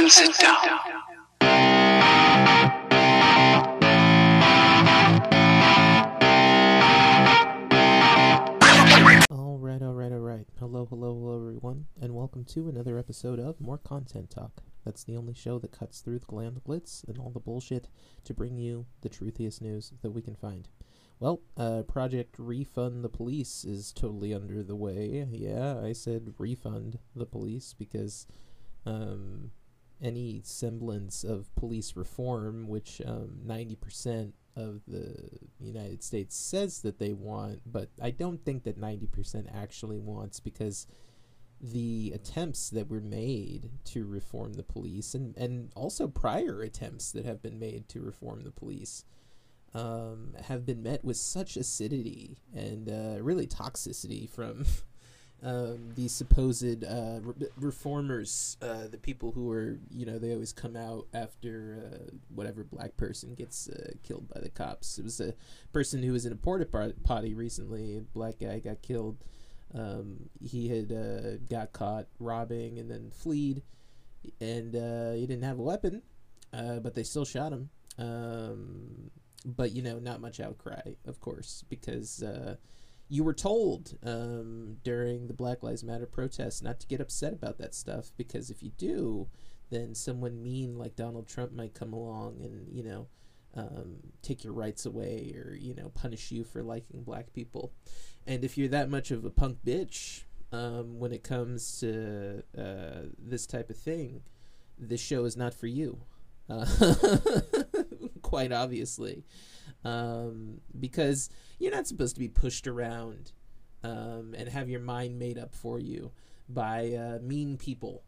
and sit down. All right, all right, all right. Hello, hello, hello, everyone, and welcome to another episode of More Content Talk. That's the only show that cuts through the glam glitz and all the bullshit to bring you the truthiest news that we can find. Well, uh, Project Refund the Police is totally under the way. Yeah, I said refund the police because um, any semblance of police reform, which um, 90% of the United States says that they want, but I don't think that 90% actually wants because the attempts that were made to reform the police and, and also prior attempts that have been made to reform the police um, have been met with such acidity and uh, really toxicity from um, these supposed uh, re- reformers, uh, the people who are, you know, they always come out after uh, whatever black person gets uh, killed by the cops. It was a person who was in a porta potty recently. A black guy got killed. Um, he had uh, got caught robbing and then fleed, and uh, he didn't have a weapon, uh, but they still shot him. Um, but you know, not much outcry, of course, because uh, you were told um, during the Black Lives Matter protests not to get upset about that stuff because if you do, then someone mean like Donald Trump might come along and you know um, take your rights away or you know punish you for liking black people. And if you're that much of a punk bitch um, when it comes to uh, this type of thing, this show is not for you. Uh, quite obviously, um, because you're not supposed to be pushed around um, and have your mind made up for you by uh, mean people.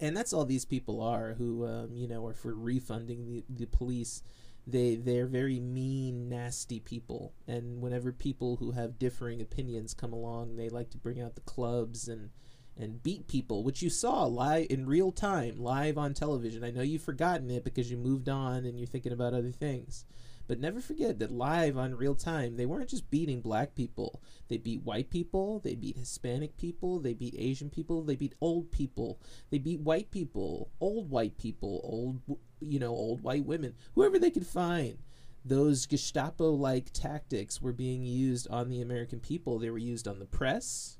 And that's all these people are who, um, you know, are for refunding the, the police. They they're very mean, nasty people. And whenever people who have differing opinions come along, they like to bring out the clubs and and beat people, which you saw live in real time, live on television. I know you've forgotten it because you moved on and you're thinking about other things. But never forget that live on real time, they weren't just beating black people. They beat white people, they beat Hispanic people, they beat Asian people, they beat old people, they beat white people, old white people, old, you know, old white women, whoever they could find. Those Gestapo like tactics were being used on the American people. They were used on the press,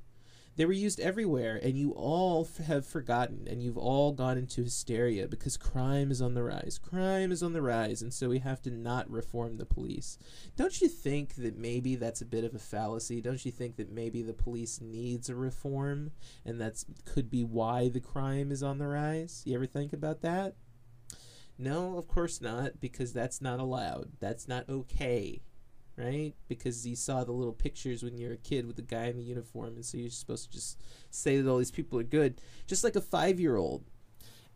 they were used everywhere, and you all f- have forgotten, and you've all gone into hysteria because crime is on the rise. Crime is on the rise, and so we have to not reform the police. Don't you think that maybe that's a bit of a fallacy? Don't you think that maybe the police needs a reform, and that's could be why the crime is on the rise? You ever think about that? No, of course not, because that's not allowed. That's not okay right? Because you saw the little pictures when you're a kid with the guy in the uniform, and so you're supposed to just say that all these people are good, just like a five year old.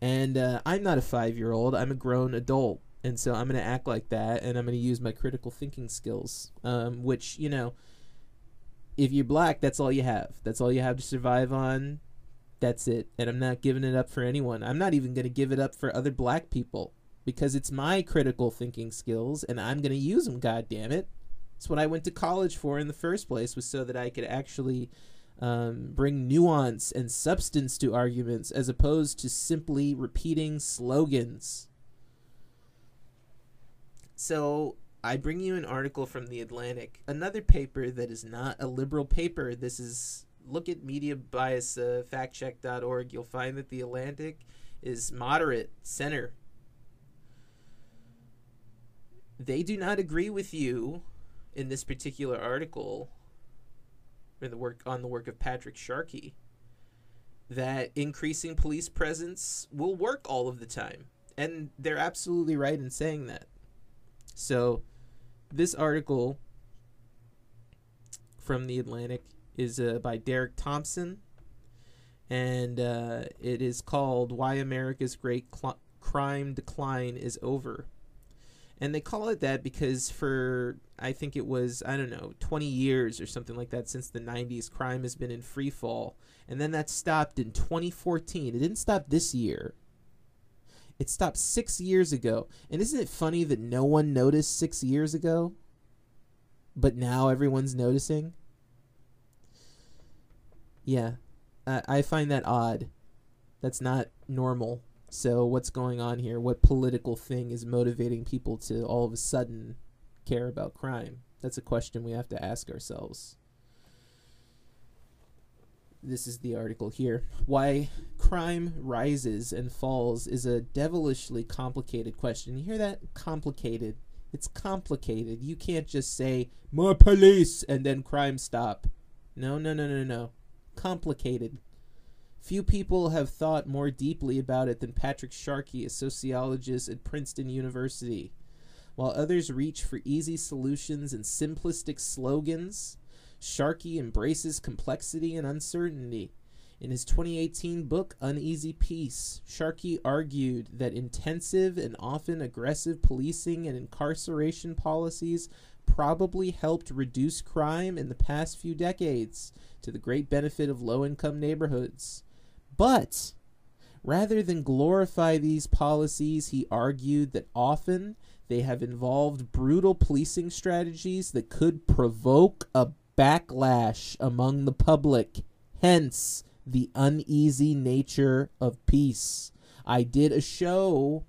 And uh, I'm not a five year old, I'm a grown adult. And so I'm going to act like that, and I'm going to use my critical thinking skills, um, which, you know, if you're black, that's all you have. That's all you have to survive on. That's it. And I'm not giving it up for anyone. I'm not even going to give it up for other black people because it's my critical thinking skills, and I'm going to use them, God damn it. It's what I went to college for in the first place, was so that I could actually um, bring nuance and substance to arguments as opposed to simply repeating slogans. So I bring you an article from The Atlantic, another paper that is not a liberal paper. This is look at media bias uh, factcheck.org. You'll find that The Atlantic is moderate, center. They do not agree with you in this particular article in the work on the work of Patrick Sharkey that increasing police presence will work all of the time. And they're absolutely right in saying that. So this article from the Atlantic is uh, by Derek Thompson and uh, it is called Why America's Great Cl- Crime Decline is Over and they call it that because for I think it was I don't know 20 years or something like that since the 90s crime has been in free fall. And then that stopped in 2014 it didn't stop this year. It stopped 6 years ago. And isn't it funny that no one noticed 6 years ago? But now everyone's noticing? Yeah. I find that odd. That's not normal So what's going on here? What political thing is motivating people to all of a sudden care about crime? That's a question we have to ask ourselves. This is the article here. Why crime rises and falls is a devilishly complicated question. You hear that? Complicated. It's complicated. You can't just say, more police, and then crime stop. No, no, no, no, no. Complicated. Few people have thought more deeply about it than Patrick Sharkey, a sociologist at Princeton University. While others reach for easy solutions and simplistic slogans, Sharkey embraces complexity and uncertainty. In his 2018 book, Uneasy Peace, Sharkey argued that intensive and often aggressive policing and incarceration policies probably helped reduce crime in the past few decades to the great benefit of low income neighborhoods. But rather than glorify these policies, he argued that often they have involved brutal policing strategies that could provoke a backlash among the public. Hence, the uneasy nature of peace. I did a show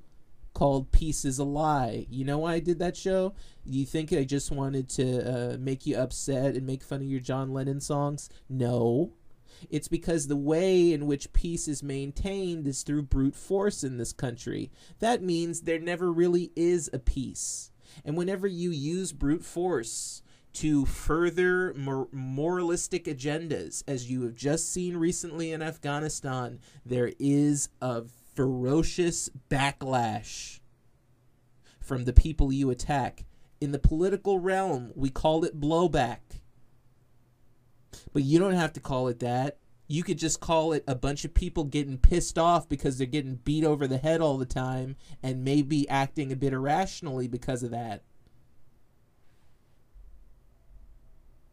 called Peace is a Lie. You know why I did that show? You think I just wanted to uh, make you upset and make fun of your John Lennon songs? No. It's because the way in which peace is maintained is through brute force in this country. That means there never really is a peace. And whenever you use brute force to further mor- moralistic agendas, as you have just seen recently in Afghanistan, there is a ferocious backlash from the people you attack. In the political realm, we call it blowback. But you don't have to call it that. You could just call it a bunch of people getting pissed off because they're getting beat over the head all the time and maybe acting a bit irrationally because of that.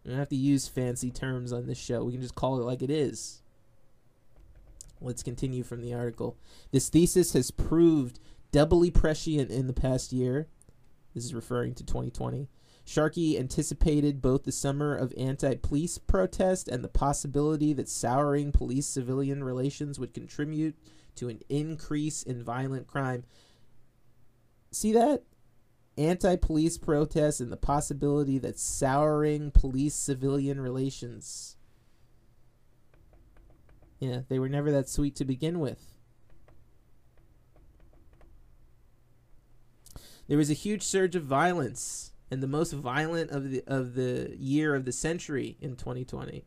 We don't have to use fancy terms on this show. We can just call it like it is. Let's continue from the article. This thesis has proved doubly prescient in the past year. This is referring to 2020 Sharkey anticipated both the summer of anti police protest and the possibility that souring police civilian relations would contribute to an increase in violent crime. See that? Anti police protests and the possibility that souring police civilian relations. Yeah, they were never that sweet to begin with. There was a huge surge of violence and the most violent of the of the year of the century in 2020.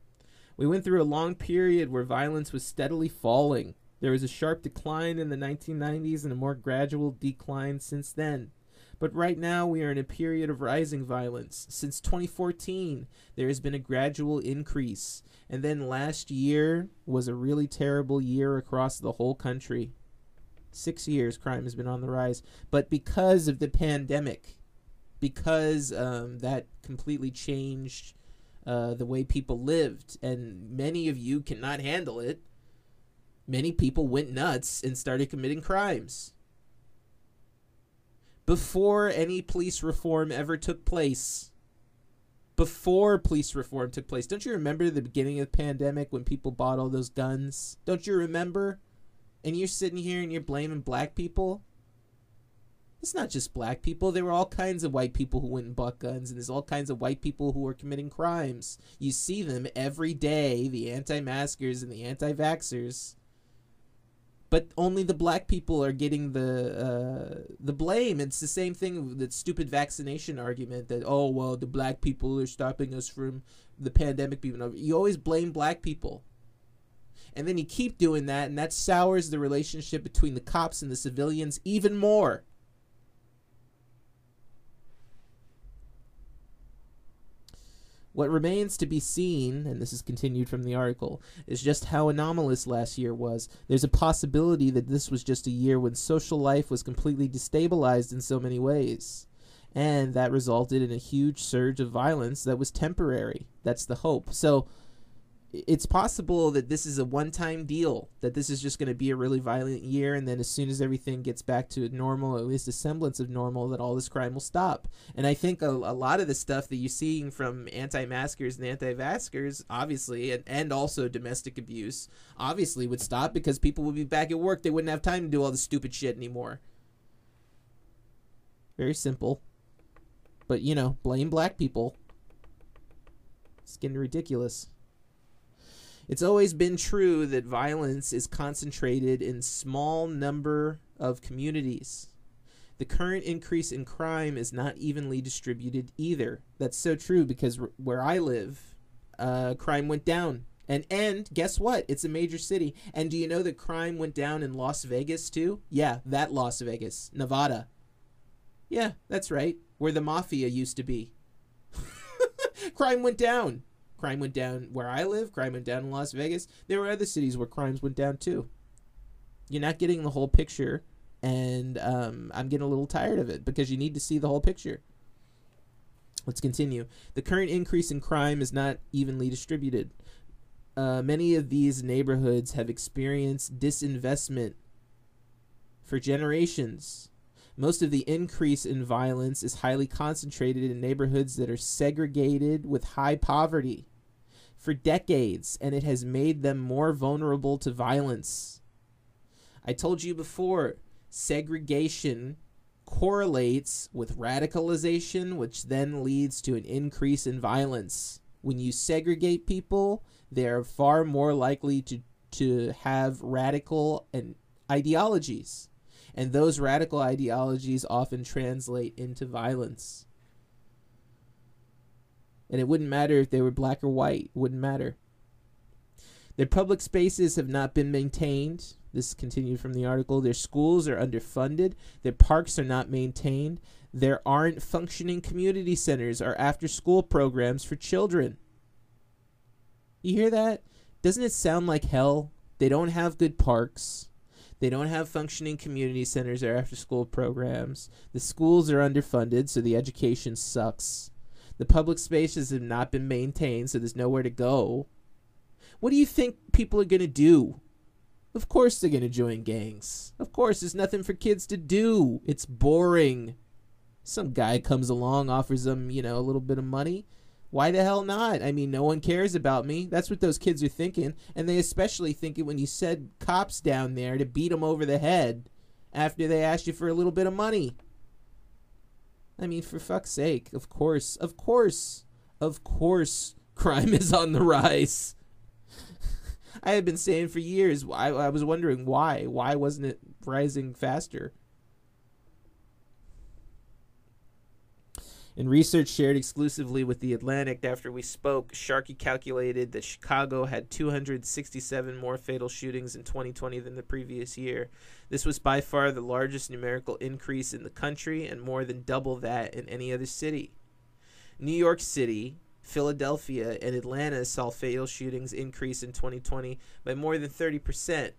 We went through a long period where violence was steadily falling. There was a sharp decline in the 1990s and a more gradual decline since then. But right now we are in a period of rising violence. Since 2014, there has been a gradual increase. And then last year was a really terrible year across the whole country. Six years crime has been on the rise. But because of the pandemic, because um, that completely changed uh, the way people lived, and many of you cannot handle it. Many people went nuts and started committing crimes. Before any police reform ever took place, before police reform took place, don't you remember the beginning of the pandemic when people bought all those guns? Don't you remember? And you're sitting here and you're blaming black people? It's not just black people. There were all kinds of white people who went and bought guns, and there's all kinds of white people who are committing crimes. You see them every day, the anti-maskers and the anti-vaxxers. But only the black people are getting the uh, the blame. It's the same thing that stupid vaccination argument that oh well the black people are stopping us from the pandemic being over. You always blame black people and then you keep doing that and that sours the relationship between the cops and the civilians even more What remains to be seen, and this is continued from the article, is just how anomalous last year was. There's a possibility that this was just a year when social life was completely destabilized in so many ways. And that resulted in a huge surge of violence that was temporary. That's the hope. So, it's possible that this is a one-time deal that this is just going to be a really violent year and then as soon as everything gets back to normal at least a semblance of normal that all this crime will stop. And i think a, a lot of the stuff that you're seeing from anti-maskers and anti-vaxxers obviously and, and also domestic abuse obviously would stop because people would be back at work. They wouldn't have time to do all the stupid shit anymore. Very simple. But you know blame black people. It's getting ridiculous it's always been true that violence is concentrated in small number of communities. The current increase in crime is not evenly distributed either. That's so true because r- where I live, uh, crime went down. And and guess what? It's a major city. And do you know that crime went down in Las Vegas too? Yeah, that Las Vegas, Nevada. Yeah, that's right. Where the mafia used to be. crime went down. Crime went down where I live. Crime went down in Las Vegas. There were other cities where crimes went down too. You're not getting the whole picture, and um, I'm getting a little tired of it because you need to see the whole picture. Let's continue. The current increase in crime is not evenly distributed. Uh, many of these neighborhoods have experienced disinvestment for generations. Most of the increase in violence is highly concentrated in neighborhoods that are segregated with high poverty for decades, and it has made them more vulnerable to violence. I told you before, segregation correlates with radicalization, which then leads to an increase in violence. When you segregate people, they're far more likely to, to have radical and ideologies. And those radical ideologies often translate into violence. And it wouldn't matter if they were black or white, wouldn't matter. Their public spaces have not been maintained. This continued from the article. Their schools are underfunded. Their parks are not maintained. There aren't functioning community centers or after school programs for children. You hear that? Doesn't it sound like hell? They don't have good parks. They don't have functioning community centers or after school programs. The schools are underfunded, so the education sucks. The public spaces have not been maintained, so there's nowhere to go. What do you think people are going to do? Of course they're going to join gangs. Of course, there's nothing for kids to do. It's boring. Some guy comes along, offers them, you know, a little bit of money. Why the hell not? I mean, no one cares about me. That's what those kids are thinking. And they especially think it when you said cops down there to beat them over the head after they asked you for a little bit of money. I mean, for fuck's sake, of course, of course, of course, crime is on the rise. I have been saying for years. I, I was wondering why. Why wasn't it rising faster? In research shared exclusively with The Atlantic after we spoke, Sharkey calculated that Chicago had 267 more fatal shootings in 2020 than the previous year. This was by far the largest numerical increase in the country and more than double that in any other city. New York City, Philadelphia, and Atlanta saw fatal shootings increase in 2020 by more than 30%.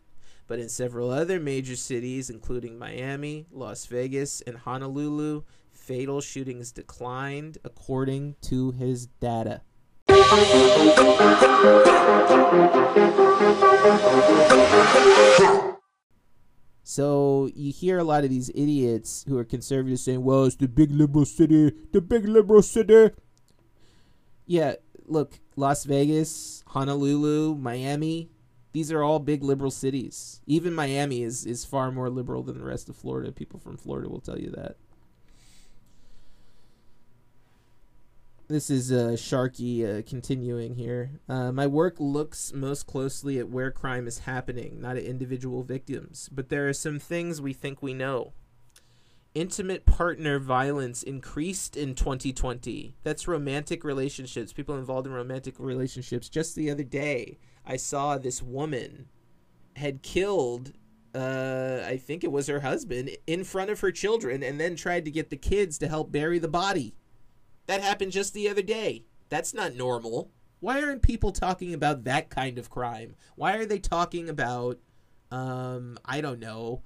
But in several other major cities, including Miami, Las Vegas, and Honolulu, fatal shootings declined according to his data. So you hear a lot of these idiots who are conservatives saying, "Well, it's the big liberal city, the big liberal city." Yeah, look, Las Vegas, Honolulu, Miami, these are all big liberal cities. Even Miami is is far more liberal than the rest of Florida. People from Florida will tell you that. This is uh, Sharkey uh, continuing here. Uh, my work looks most closely at where crime is happening, not at individual victims. But there are some things we think we know. Intimate partner violence increased in 2020. That's romantic relationships, people involved in romantic relationships. Just the other day, I saw this woman had killed uh, I think it was her husband in front of her children and then tried to get the kids to help bury the body. That happened just the other day. That's not normal. Why aren't people talking about that kind of crime? Why are they talking about, um, I don't know,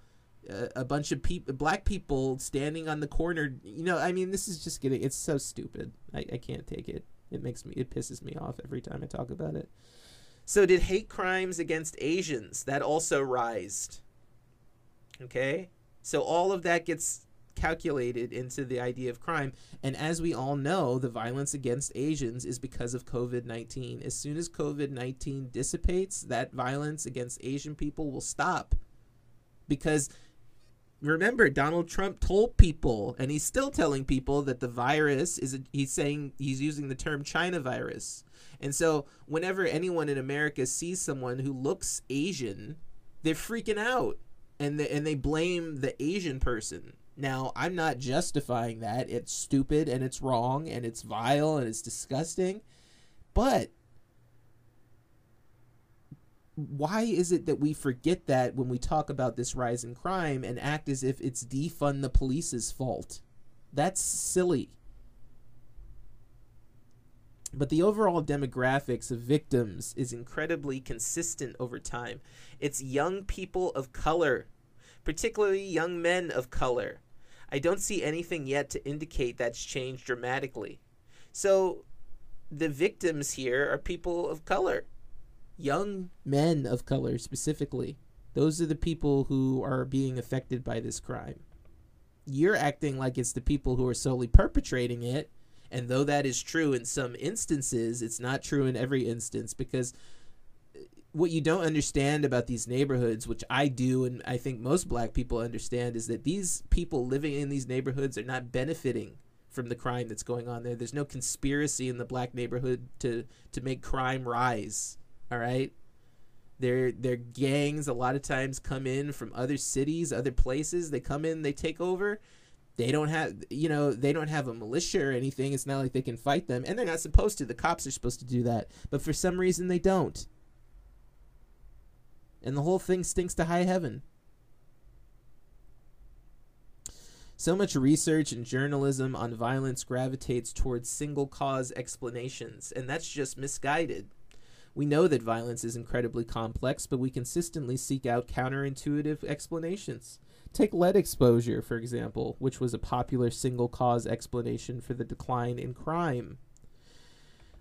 a, a bunch of people, black people standing on the corner? You know, I mean, this is just getting, it's so stupid. I, I can't take it. It makes me, it pisses me off every time I talk about it. So did hate crimes against Asians that also rised? Okay? So all of that gets calculated into the idea of crime. And as we all know, the violence against Asians is because of COVID 19. As soon as COVID 19 dissipates, that violence against Asian people will stop. Because remember, Donald Trump told people, and he's still telling people, that the virus is, a, he's saying, he's using the term China virus. And so whenever anyone in America sees someone who looks Asian, they're freaking out and they, and they blame the Asian person now, I'm not justifying that. It's stupid and it's wrong and it's vile and it's disgusting. But why is it that we forget that when we talk about this rise in crime and act as if it's defund the police's fault? That's silly. But the overall demographics of victims is incredibly consistent over time. It's young people of color, particularly young men of color I don't see anything yet to indicate that's changed dramatically. So the victims here are people of color, young men of color specifically. Those are the people who are being affected by this crime. You're acting like it's the people who are solely perpetrating it. And though that is true in some instances, it's not true in every instance because what you don't understand about these neighborhoods, which I do, and I think most black people understand, is that these people living in these neighborhoods are not benefiting from the crime that's going on there. There's no conspiracy in the black neighborhood to to make crime rise. All right. Their their gangs a lot of times come in from other cities, other places. They come in, they take over. They don't have you know, they don't have a militia or anything. It's not like they can fight them. And they're not supposed to. The cops are supposed to do that. But for some reason they don't and the whole thing stinks to high heaven. So much research and journalism on violence gravitates towards single cause explanations, and that's just misguided. We know that violence is incredibly complex, but we consistently seek out counterintuitive explanations. Take lead exposure, for example, which was a popular single cause explanation for the decline in crime.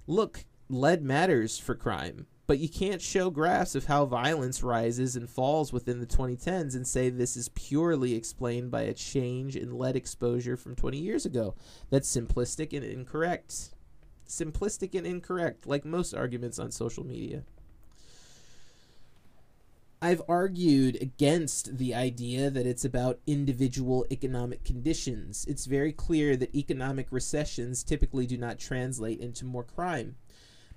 Look, lead matters for crime but you can't show graphs of how violence rises and falls within the 2010s and say this is purely explained by a change in lead exposure from 20 years ago. That's simplistic and incorrect. Simplistic and incorrect, like most arguments on social media. I've argued against the idea that it's about individual economic conditions. It's very clear that economic recessions typically do not translate into more crime.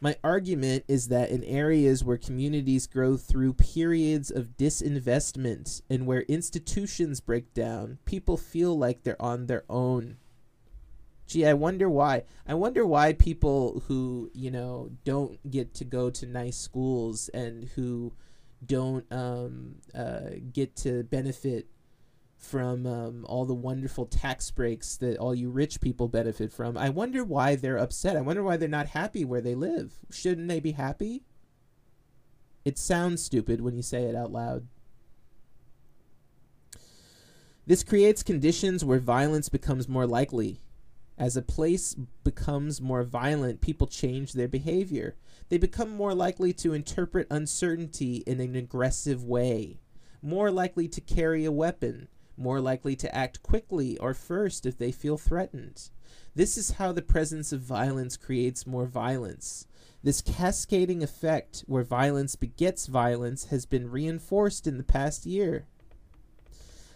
My argument is that in areas where communities grow through periods of disinvestment and where institutions break down, people feel like they're on their own. Gee, I wonder why. I wonder why people who, you know, don't get to go to nice schools and who don't um, uh, get to benefit from um, all the wonderful tax breaks that all you rich people benefit from. I wonder why they're upset. I wonder why they're not happy where they live. Shouldn't they be happy? It sounds stupid when you say it out loud. This creates conditions where violence becomes more likely. As a place becomes more violent, people change their behavior. They become more likely to interpret uncertainty in an aggressive way, more likely to carry a weapon, more likely to act quickly or first if they feel threatened. This is how the presence of violence creates more violence. This cascading effect, where violence begets violence, has been reinforced in the past year.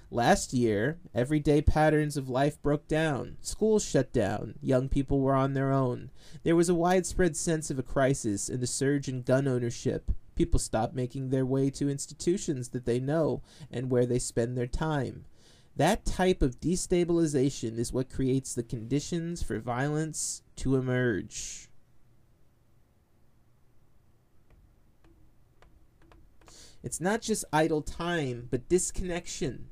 Last year, everyday patterns of life broke down. Schools shut down. Young people were on their own. There was a widespread sense of a crisis and a surge in gun ownership. People stopped making their way to institutions that they know and where they spend their time. That type of destabilization is what creates the conditions for violence to emerge. It's not just idle time, but disconnection.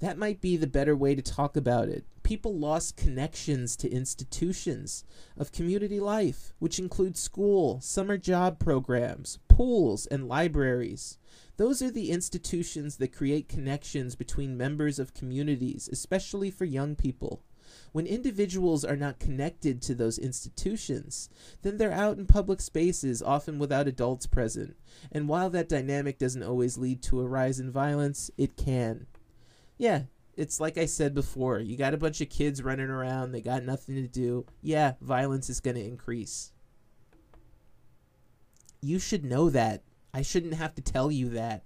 That might be the better way to talk about it. People lost connections to institutions of community life, which include school, summer job programs, pools, and libraries. Those are the institutions that create connections between members of communities, especially for young people. When individuals are not connected to those institutions, then they're out in public spaces, often without adults present. And while that dynamic doesn't always lead to a rise in violence, it can. Yeah, it's like I said before you got a bunch of kids running around, they got nothing to do. Yeah, violence is going to increase. You should know that. I shouldn't have to tell you that.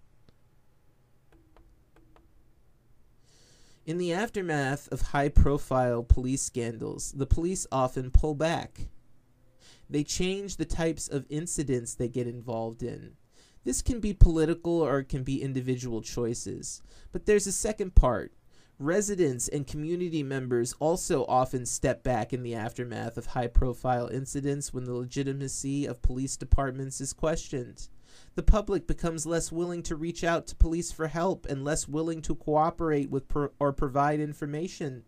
In the aftermath of high profile police scandals, the police often pull back. They change the types of incidents they get involved in. This can be political or it can be individual choices. But there's a second part. Residents and community members also often step back in the aftermath of high profile incidents when the legitimacy of police departments is questioned the public becomes less willing to reach out to police for help and less willing to cooperate with pro- or provide information.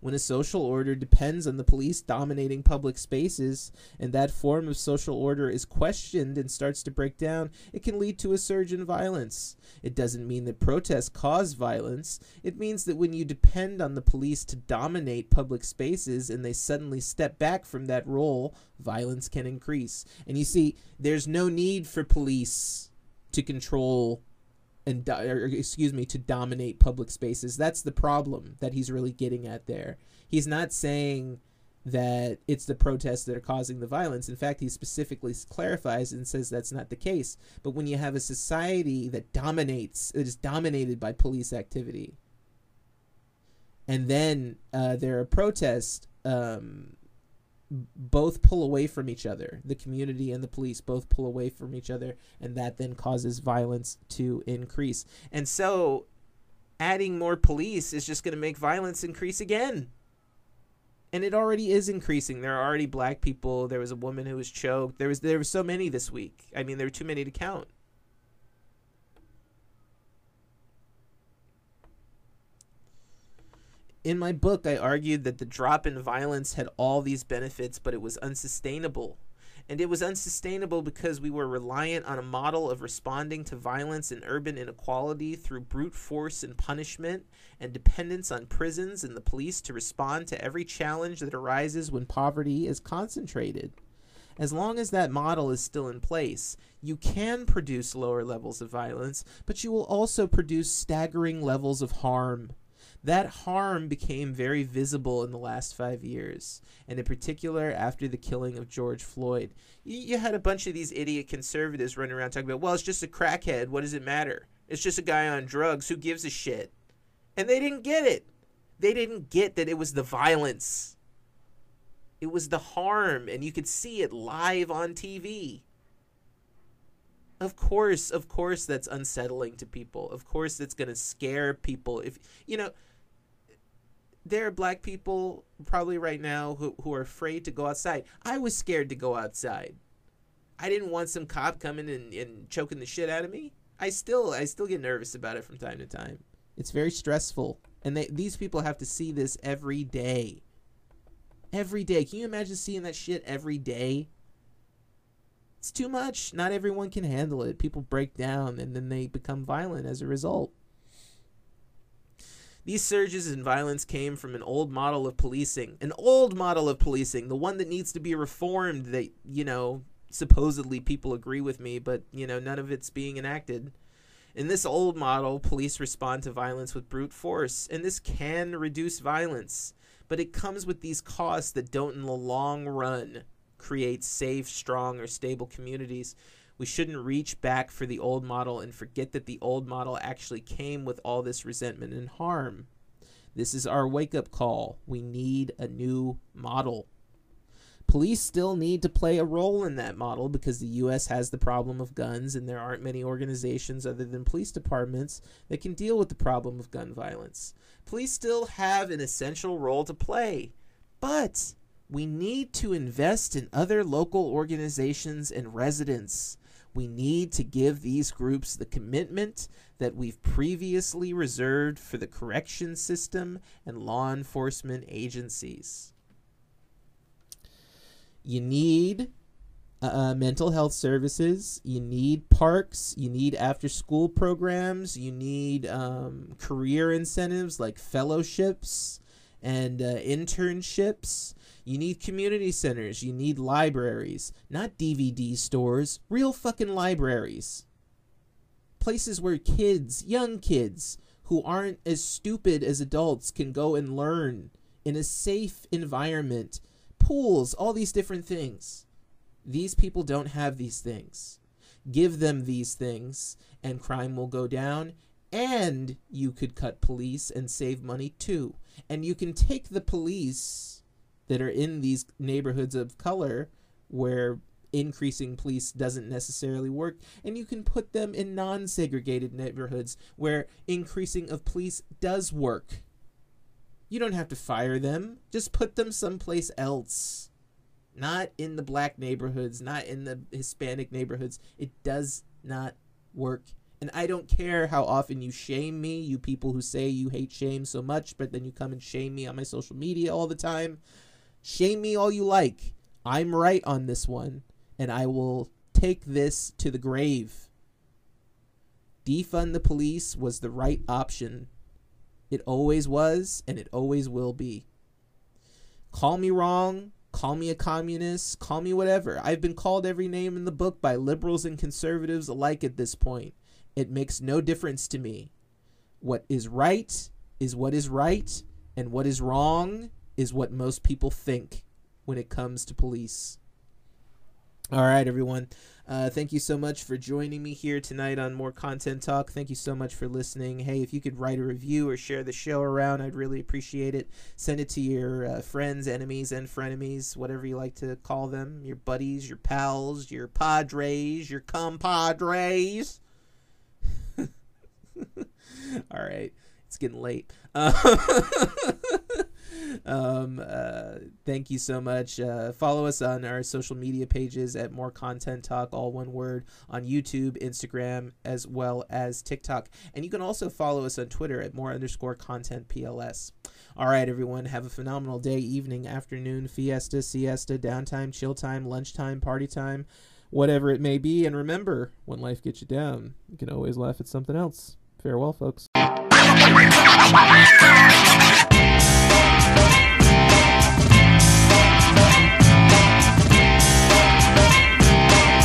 When a social order depends on the police dominating public spaces and that form of social order is questioned and starts to break down, it can lead to a surge in violence. It doesn't mean that protests cause violence. It means that when you depend on the police to dominate public spaces and they suddenly step back from that role, violence can increase. And you see, there's no need for police to control and or, excuse me to dominate public spaces. That's the problem that he's really getting at there. He's not saying that it's the protests that are causing the violence. In fact he specifically clarifies and says that's not the case. But when you have a society that dominates that is dominated by police activity and then uh, there are protests um, both pull away from each other. The community and the police both pull away from each other, and that then causes violence to increase. And so, adding more police is just going to make violence increase again. And it already is increasing. There are already black people. There was a woman who was choked. There was there were so many this week. I mean, there were too many to count. In my book, I argued that the drop in violence had all these benefits, but it was unsustainable. And it was unsustainable because we were reliant on a model of responding to violence and urban inequality through brute force and punishment, and dependence on prisons and the police to respond to every challenge that arises when poverty is concentrated. As long as that model is still in place, you can produce lower levels of violence, but you will also produce staggering levels of harm that harm became very visible in the last five years, and in particular after the killing of George Floyd. You, you had a bunch of these idiot conservatives running around talking about, well, it's just a crackhead. What does it matter? It's just a guy on drugs. Who gives a shit? And they didn't get it. They didn't get that it was the violence. It was the harm, and you could see it live on TV. Of course, of course, that's unsettling to people. Of course, that's going to scare people. If you know, there are black people probably right now who, who are afraid to go outside. I was scared to go outside. I didn't want some cop coming and, and choking the shit out of me. I still I still get nervous about it from time to time. It's very stressful. And they, these people have to see this every day. Every day. Can you imagine seeing that shit every day? It's too much. Not everyone can handle it. People break down and then they become violent as a result. These surges in violence came from an old model of policing, an old model of policing, the one that needs to be reformed that, you know, supposedly people agree with me, but, you know, none of it's being enacted. In this old model, police respond to violence with brute force, and this can reduce violence, but it comes with these costs that don't, in the long run, create safe, strong, or stable communities. We shouldn't reach back for the old model and forget that the old model actually came with all this resentment and harm. This is our wake up call. We need a new model. Police still need to play a role in that model because the U.S. has the problem of guns, and there aren't many organizations other than police departments that can deal with the problem of gun violence. Police still have an essential role to play, but we need to invest in other local organizations and residents. We need to give these groups the commitment that we've previously reserved for the correction system and law enforcement agencies. You need uh, uh mental health services, you need parks, you need after school programs, you need um, career incentives like fellowships and uh, internships. You need community centers. You need libraries, not DVD stores, real fucking libraries. Places where kids, young kids, who aren't as stupid as adults can go and learn in a safe environment. Pools, all these different things. These people don't have these things. Give them these things, and crime will go down, and you could cut police and save money too. And you can take the police that are in these neighborhoods of color where increasing police doesn't necessarily work and you can put them in non-segregated neighborhoods where increasing of police does work. You don't have to fire them. Just put them someplace else. Not in the black neighborhoods not in the hispanic neighborhoods. It does not work and I don't care how often you shame me, you people who say you hate shame so much, but then you come and shame me on my social media all the time. Shame me all you like. I'm right on this one, and I will take this to the grave. Defund the police was the right option. It always was, and it always will be. Call me wrong, call me a communist, call me whatever. I've been called every name in the book by liberals and conservatives alike at this point. It makes no difference to me. What is right is what is right, and what is wrong is what most people think when it comes to police. All right, everyone. Uh, thank you so much for joining me here tonight on More Content Talk. Thank you so much for listening. Hey, if you could write a review or share the show around, I'd really appreciate it. Send it to your uh, friends, enemies, and frenemies, whatever you like to call them your buddies, your pals, your padres, your compadres. All right, it's getting late. um, uh, thank you so much. Uh, follow us on our social media pages at More Content Talk, all one word, on YouTube, Instagram, as well as TikTok. And you can also follow us on Twitter at More underscore Content PLS. All right, everyone, have a phenomenal day, evening, afternoon, fiesta, siesta, downtime, chill time, lunchtime, party time, whatever it may be. And remember, when life gets you down, you can always laugh at something else. Farewell, folks.